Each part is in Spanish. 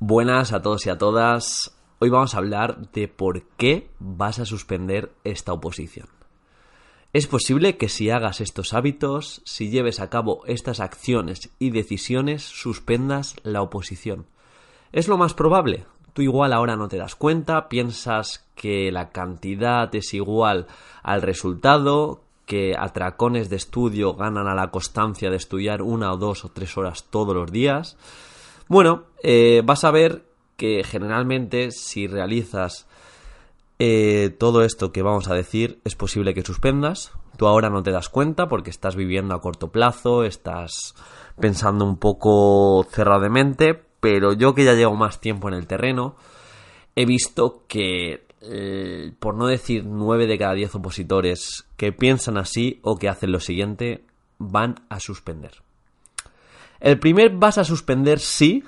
Buenas a todos y a todas. Hoy vamos a hablar de por qué vas a suspender esta oposición. Es posible que si hagas estos hábitos, si lleves a cabo estas acciones y decisiones, suspendas la oposición. Es lo más probable. Tú igual ahora no te das cuenta, piensas que la cantidad es igual al resultado, que atracones de estudio ganan a la constancia de estudiar una o dos o tres horas todos los días. Bueno, eh, vas a ver que generalmente si realizas eh, todo esto que vamos a decir, es posible que suspendas. Tú ahora no te das cuenta porque estás viviendo a corto plazo, estás pensando un poco cerradamente, pero yo que ya llevo más tiempo en el terreno, he visto que, eh, por no decir 9 de cada 10 opositores que piensan así o que hacen lo siguiente, van a suspender. El primer vas a suspender si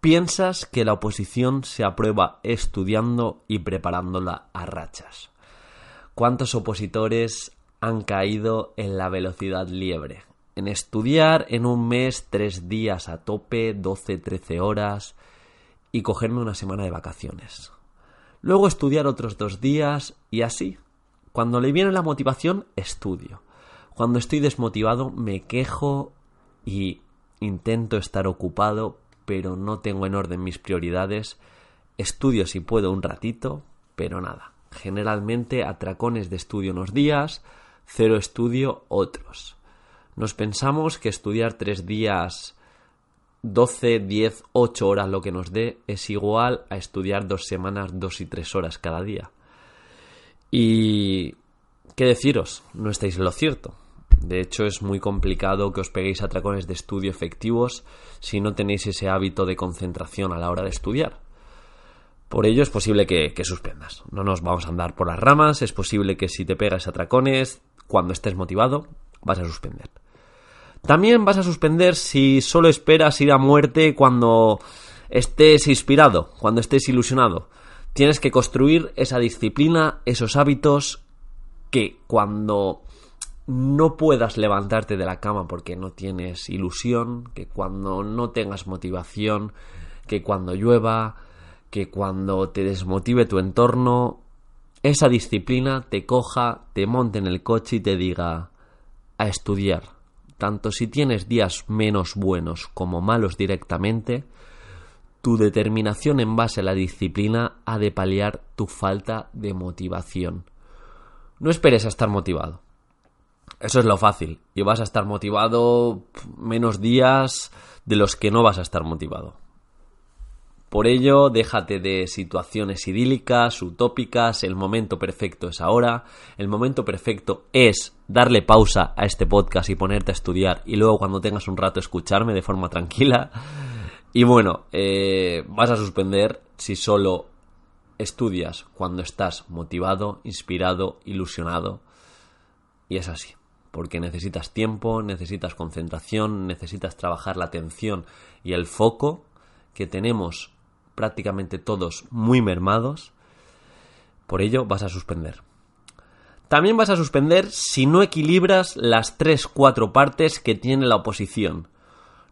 piensas que la oposición se aprueba estudiando y preparándola a rachas. ¿Cuántos opositores han caído en la velocidad liebre? En estudiar en un mes tres días a tope, 12-13 horas y cogerme una semana de vacaciones. Luego estudiar otros dos días y así. Cuando le viene la motivación, estudio. Cuando estoy desmotivado, me quejo y intento estar ocupado, pero no tengo en orden mis prioridades. Estudio si puedo un ratito, pero nada. Generalmente atracones de estudio unos días, cero estudio otros. Nos pensamos que estudiar tres días, 12, 10, 8 horas lo que nos dé es igual a estudiar dos semanas, dos y tres horas cada día. Y... ¿Qué deciros? No estáis en lo cierto. De hecho, es muy complicado que os peguéis atracones de estudio efectivos si no tenéis ese hábito de concentración a la hora de estudiar. Por ello es posible que, suspendas. No nos vamos a andar por las ramas, es posible que si te pegas atracones, cuando estés motivado, vas a suspender. También vas a suspender si solo esperas ir a muerte cuando estés inspirado, cuando estés ilusionado. Tienes que construir esa disciplina, esos hábitos que cuando no puedas levantarte de la cama porque no tienes ilusión, que cuando no tengas motivación, que cuando llueva, que cuando te desmotive tu entorno, esa disciplina te coja, te monte en el coche y te diga a estudiar. Tanto si tienes días menos buenos como malos directamente, tu determinación en base a la disciplina ha de paliar tu falta de motivación. No esperes a estar motivado. Eso es lo fácil. Y vas a estar motivado menos días de los que no vas a estar motivado. Por ello, déjate de situaciones idílicas, utópicas, el momento perfecto es ahora, el momento perfecto es darle pausa a este podcast y ponerte a estudiar y luego cuando tengas un rato escucharme de forma tranquila. Y bueno, eh, vas a suspender si solo estudias cuando estás motivado, inspirado, ilusionado. Y es así porque necesitas tiempo, necesitas concentración, necesitas trabajar la atención y el foco que tenemos prácticamente todos muy mermados. Por ello vas a suspender. También vas a suspender si no equilibras las 3-4 partes que tiene la oposición.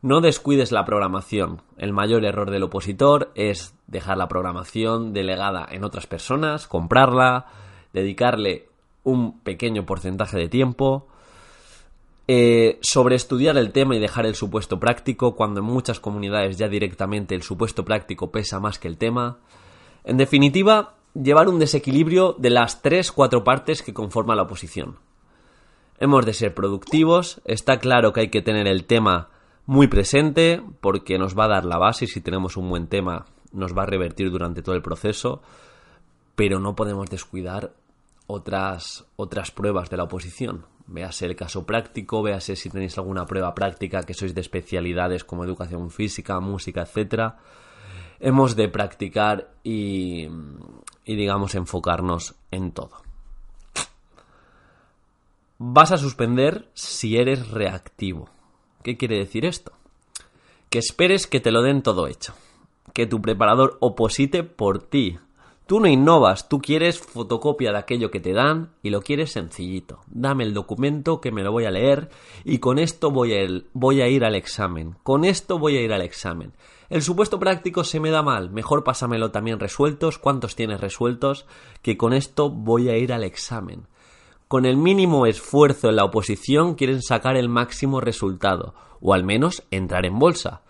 No descuides la programación. El mayor error del opositor es dejar la programación delegada en otras personas, comprarla, dedicarle un pequeño porcentaje de tiempo, eh, sobre estudiar el tema y dejar el supuesto práctico, cuando en muchas comunidades ya directamente el supuesto práctico pesa más que el tema. En definitiva, llevar un desequilibrio de las 3-4 partes que conforman la oposición. Hemos de ser productivos, está claro que hay que tener el tema muy presente porque nos va a dar la base y si tenemos un buen tema nos va a revertir durante todo el proceso, pero no podemos descuidar otras, otras pruebas de la oposición. Véase el caso práctico, véase si tenéis alguna prueba práctica que sois de especialidades como educación física, música, etc. Hemos de practicar y, y digamos enfocarnos en todo. Vas a suspender si eres reactivo. ¿Qué quiere decir esto? Que esperes que te lo den todo hecho. Que tu preparador oposite por ti, Tú no innovas, tú quieres fotocopia de aquello que te dan y lo quieres sencillito. Dame el documento que me lo voy a leer y con esto voy a, ir al examen. Con esto voy a ir al examen. El supuesto práctico se me da mal, mejor pásamelo también resueltos, cuántos tienes resueltos, que con esto voy a ir al examen. Con el mínimo esfuerzo en la oposición quieren sacar el máximo resultado, o al menos entrar en bolsa.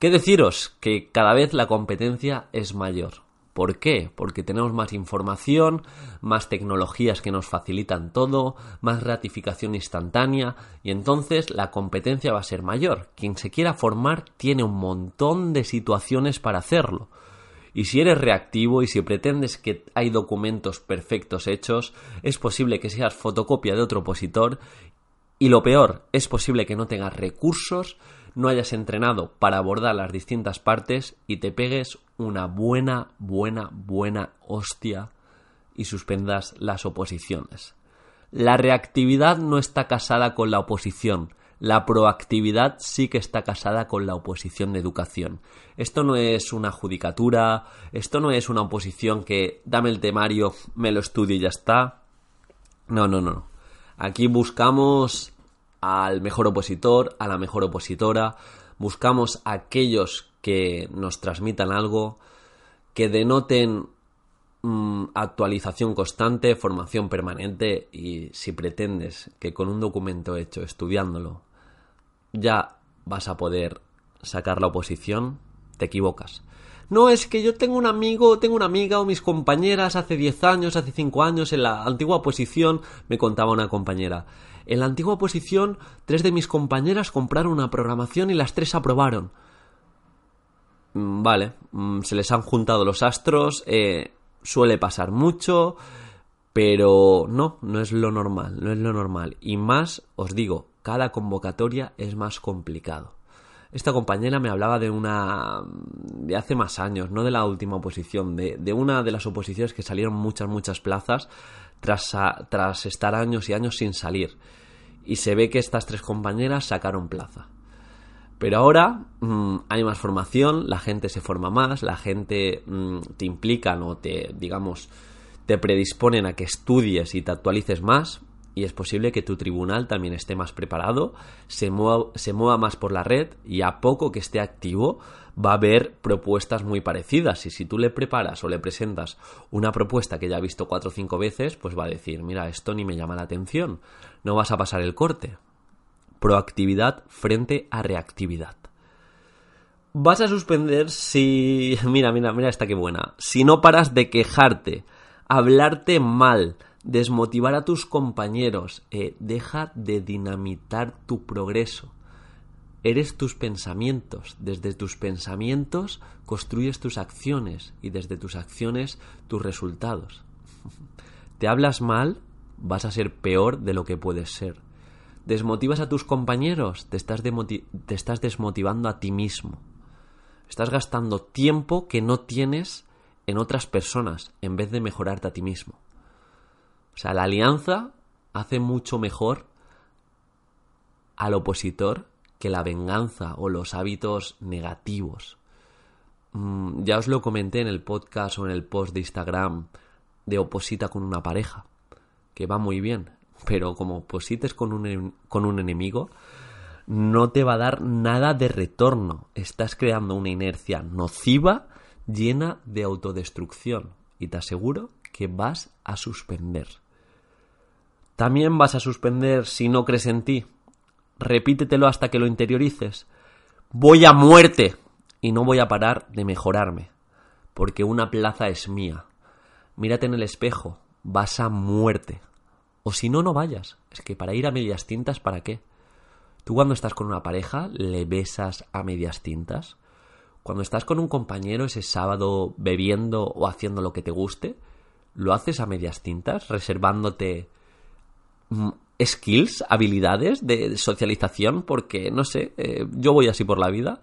¿Qué deciros? Que cada vez la competencia es mayor. ¿Por qué? Porque tenemos más información, más tecnologías que nos facilitan todo, más ratificación instantánea y entonces la competencia va a ser mayor. Quien se quiera formar tiene un montón de situaciones para hacerlo. Y si eres reactivo y si pretendes que hay documentos perfectos hechos, es posible que seas fotocopia de otro opositor y lo peor, es posible que no tengas recursos no hayas entrenado para abordar las distintas partes y te pegues una buena, buena, buena hostia y suspendas las oposiciones. La reactividad no está casada con la oposición, la proactividad sí que está casada con la oposición de educación. Esto no es una judicatura, esto no es una oposición que dame el temario, me lo estudio y ya está. No, no, no. Aquí buscamos al mejor opositor, a la mejor opositora, buscamos aquellos que nos transmitan algo, que denoten mm, actualización constante, formación permanente y si pretendes que con un documento hecho, estudiándolo, ya vas a poder sacar la oposición, te equivocas. No es que yo tengo un amigo, tengo una amiga o mis compañeras hace 10 años, hace 5 años, en la antigua oposición, me contaba una compañera. En la antigua oposición, tres de mis compañeras compraron una programación y las tres aprobaron. Mm, vale, mm, se les han juntado los astros, eh, suele pasar mucho, pero no, no es lo normal, no es lo normal. Y más, os digo, cada convocatoria es más complicado. Esta compañera me hablaba de una. de hace más años, no de la última oposición, de, de una de las oposiciones que salieron muchas, muchas plazas tras, tras estar años y años sin salir. Y se ve que estas tres compañeras sacaron plaza. Pero ahora mm, hay más formación, la gente se forma más, la gente mm, te implican o te, digamos, te predisponen a que estudies y te actualices más y es posible que tu tribunal también esté más preparado, se mueva, se mueva más por la red y a poco que esté activo va a haber propuestas muy parecidas. Y si tú le preparas o le presentas una propuesta que ya ha visto cuatro o cinco veces, pues va a decir, mira, esto ni me llama la atención, no vas a pasar el corte. Proactividad frente a reactividad. Vas a suspender si... Mira, mira, mira esta que buena. Si no paras de quejarte, hablarte mal, desmotivar a tus compañeros, eh, deja de dinamitar tu progreso. Eres tus pensamientos. Desde tus pensamientos construyes tus acciones y desde tus acciones tus resultados. Te hablas mal, vas a ser peor de lo que puedes ser. Desmotivas a tus compañeros, te estás, te estás desmotivando a ti mismo. Estás gastando tiempo que no tienes en otras personas en vez de mejorarte a ti mismo. O sea, la alianza hace mucho mejor al opositor que la venganza o los hábitos negativos. Mm, ya os lo comenté en el podcast o en el post de Instagram de oposita con una pareja, que va muy bien, pero como oposites con un, con un enemigo, no te va a dar nada de retorno. Estás creando una inercia nociva llena de autodestrucción y te aseguro que vas a suspender. También vas a suspender si no crees en ti. Repítetelo hasta que lo interiorices. Voy a muerte y no voy a parar de mejorarme, porque una plaza es mía. Mírate en el espejo, vas a muerte. O si no, no vayas. Es que para ir a medias tintas, ¿para qué? Tú cuando estás con una pareja, le besas a medias tintas. Cuando estás con un compañero ese sábado bebiendo o haciendo lo que te guste, lo haces a medias tintas, reservándote Mm, skills, habilidades de socialización, porque no sé, eh, yo voy así por la vida.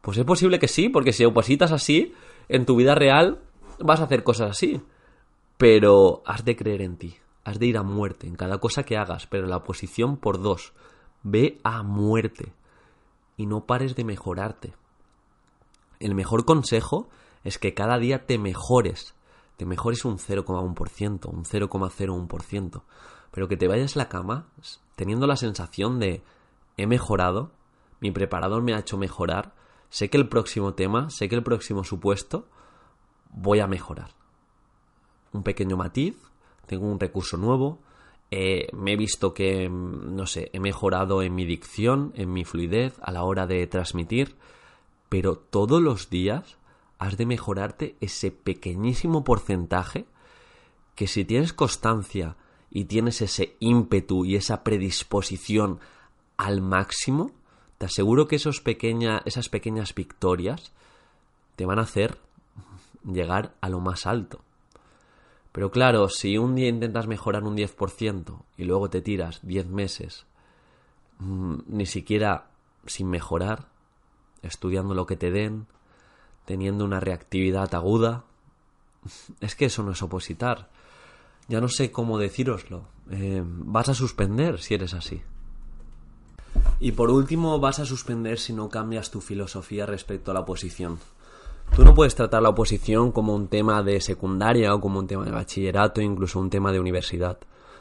Pues es posible que sí, porque si opositas así, en tu vida real vas a hacer cosas así. Pero has de creer en ti, has de ir a muerte en cada cosa que hagas, pero la oposición por dos. Ve a muerte y no pares de mejorarte. El mejor consejo es que cada día te mejores. Te mejores un 0,1%, un 0,01% pero que te vayas a la cama teniendo la sensación de he mejorado, mi preparador me ha hecho mejorar, sé que el próximo tema, sé que el próximo supuesto voy a mejorar. Un pequeño matiz, tengo un recurso nuevo, eh, me he visto que, no sé, he mejorado en mi dicción, en mi fluidez a la hora de transmitir, pero todos los días has de mejorarte ese pequeñísimo porcentaje que si tienes constancia y tienes ese ímpetu y esa predisposición al máximo, te aseguro que esos esas pequeñas victorias te van a hacer llegar a lo más alto. Pero claro, si un día intentas mejorar un 10% y luego te tiras 10 meses mm, ni siquiera sin mejorar, estudiando lo que te den, teniendo una reactividad aguda, es que eso no es opositar. Ya no sé cómo decíroslo. Eh, vas a suspender si eres así. Y por último, vas a suspender si no cambias tu filosofía respecto a la oposición. Tú no puedes tratar la oposición como un tema de secundaria o como un tema de bachillerato, incluso un tema de universidad.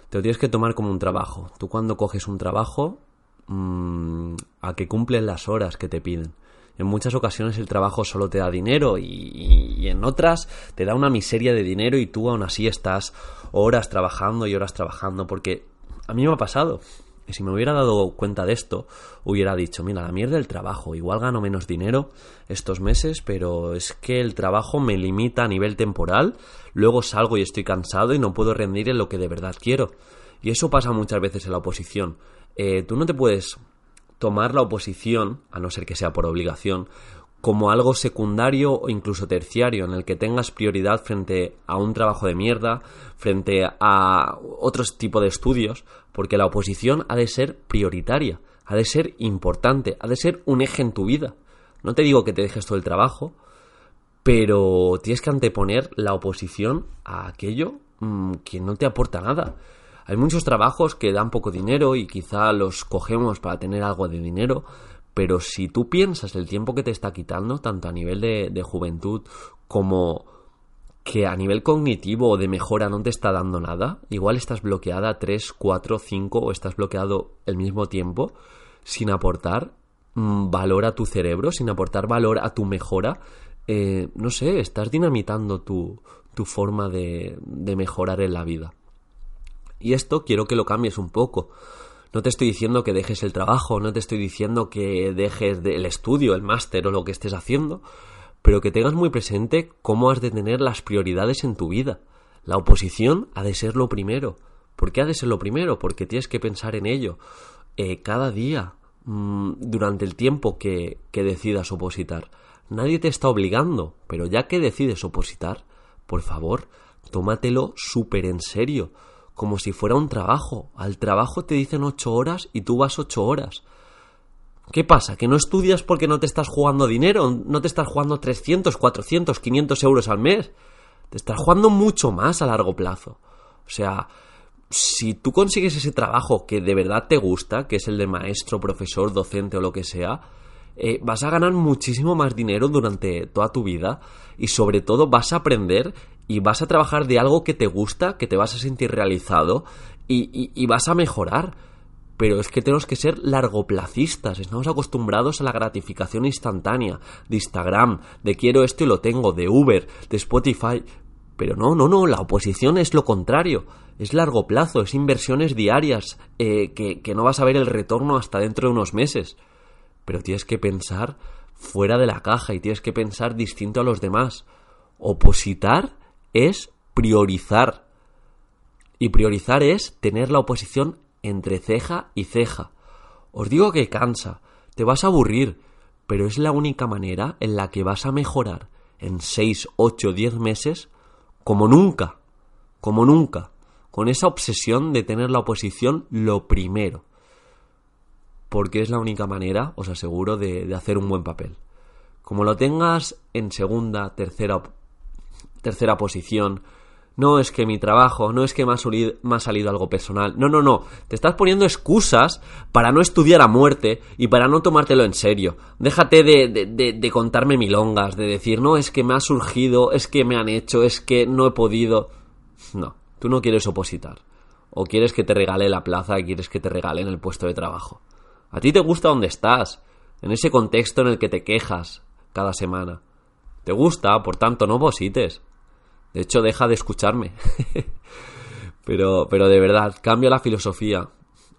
Te lo tienes que tomar como un trabajo. Tú cuando coges un trabajo, mm, a que cumplen las horas que te piden. En muchas ocasiones el trabajo solo te da dinero y, en otras te da una miseria de dinero y tú aún así estás horas trabajando y horas trabajando porque a mí me ha pasado. Y si me hubiera dado cuenta de esto, hubiera dicho, mira, la mierda del trabajo, igual gano menos dinero estos meses, pero es que el trabajo me limita a nivel temporal, luego salgo y estoy cansado y no puedo rendir en lo que de verdad quiero. Y eso pasa muchas veces en la oposición. Eh, tú no te puedes tomar la oposición, a no ser que sea por obligación, como algo secundario o incluso terciario, en el que tengas prioridad frente a un trabajo de mierda, frente a otros tipos de estudios, porque la oposición ha de ser prioritaria, ha de ser importante, ha de ser un eje en tu vida. No te digo que te dejes todo el trabajo, pero tienes que anteponer la oposición a aquello mm, que no te aporta nada. Hay muchos trabajos que dan poco dinero y quizá los cogemos para tener algo de dinero, pero si tú piensas el tiempo que te está quitando, tanto a nivel de, juventud como que a nivel cognitivo o de mejora no te está dando nada, igual estás bloqueada 3, 4, 5 o estás bloqueado el mismo tiempo sin aportar mm, valor a tu cerebro, sin aportar valor a tu mejora, eh, no sé, estás dinamitando tu, tu forma de, de mejorar en la vida. Y esto quiero que lo cambies un poco. No te estoy diciendo que dejes el trabajo, no te estoy diciendo que dejes el estudio, el máster o lo que estés haciendo, pero que tengas muy presente cómo has de tener las prioridades en tu vida. La oposición ha de ser lo primero. ¿Por qué ha de ser lo primero? Porque tienes que pensar en ello eh, cada día, mm, durante el tiempo que, que decidas opositar. Nadie te está obligando, pero ya que decides opositar, por favor, tómatelo súper en serio como si fuera un trabajo. Al trabajo te dicen ocho horas y tú vas ocho horas. ¿Qué pasa? ¿Que no estudias porque no te estás jugando dinero? ¿No te estás jugando 300, 400, 500 euros al mes? Te estás jugando mucho más a largo plazo. O sea, si tú consigues ese trabajo que de verdad te gusta, que es el de maestro, profesor, docente o lo que sea, eh, vas a ganar muchísimo más dinero durante toda tu vida y sobre todo vas a aprender y vas a trabajar de algo que te gusta, que te vas a sentir realizado y, vas a mejorar. Pero es que tenemos que ser largoplacistas. Estamos acostumbrados a la gratificación instantánea de Instagram, de quiero esto y lo tengo, de Uber, de Spotify. Pero no, no, no, la oposición es lo contrario. Es largo plazo, es inversiones diarias eh, que, que no vas a ver el retorno hasta dentro de unos meses. Pero tienes que pensar fuera de la caja y tienes que pensar distinto a los demás. Opositar es priorizar. Y priorizar es tener la oposición entre ceja y ceja. Os digo que cansa, te vas a aburrir, pero es la única manera en la que vas a mejorar en 6, 8, 10 meses como nunca, como nunca, con esa obsesión de tener la oposición lo primero. Porque es la única manera, os aseguro, de, de hacer un buen papel. Como lo tengas en segunda, tercera tercera posición, no es que mi trabajo, no es que me ha, salido, algo personal. No, no, no. Te estás poniendo excusas para no estudiar a muerte y para no tomártelo en serio. Déjate de, de, de, contarme milongas, de decir, no, es que me ha surgido, es que me han hecho, es que no he podido. No, tú no quieres opositar. O quieres que te regale la plaza quieres que te regalen el puesto de trabajo. A ti te gusta donde estás. en ese contexto en el que te quejas cada semana. Te gusta, por tanto, no posites. De hecho, deja de escucharme. pero, pero de verdad, cambia la filosofía.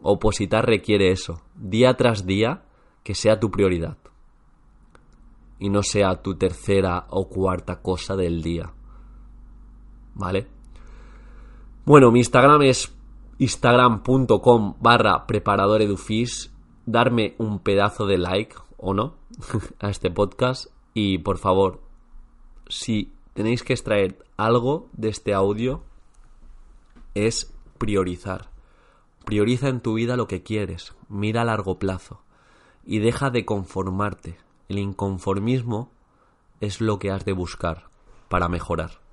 Opositar requiere eso, día tras día, que sea tu prioridad. Y no sea tu tercera o cuarta cosa del día. ¿Vale? Bueno, mi Instagram es instagram.com barra preparadoredufis. Darme un pedazo de like o no a este podcast. Y por favor, si tenéis que extraer algo de este audio, es priorizar. Prioriza en tu vida lo que quieres, mira a largo plazo y deja de conformarte. El inconformismo es lo que has de buscar para mejorar.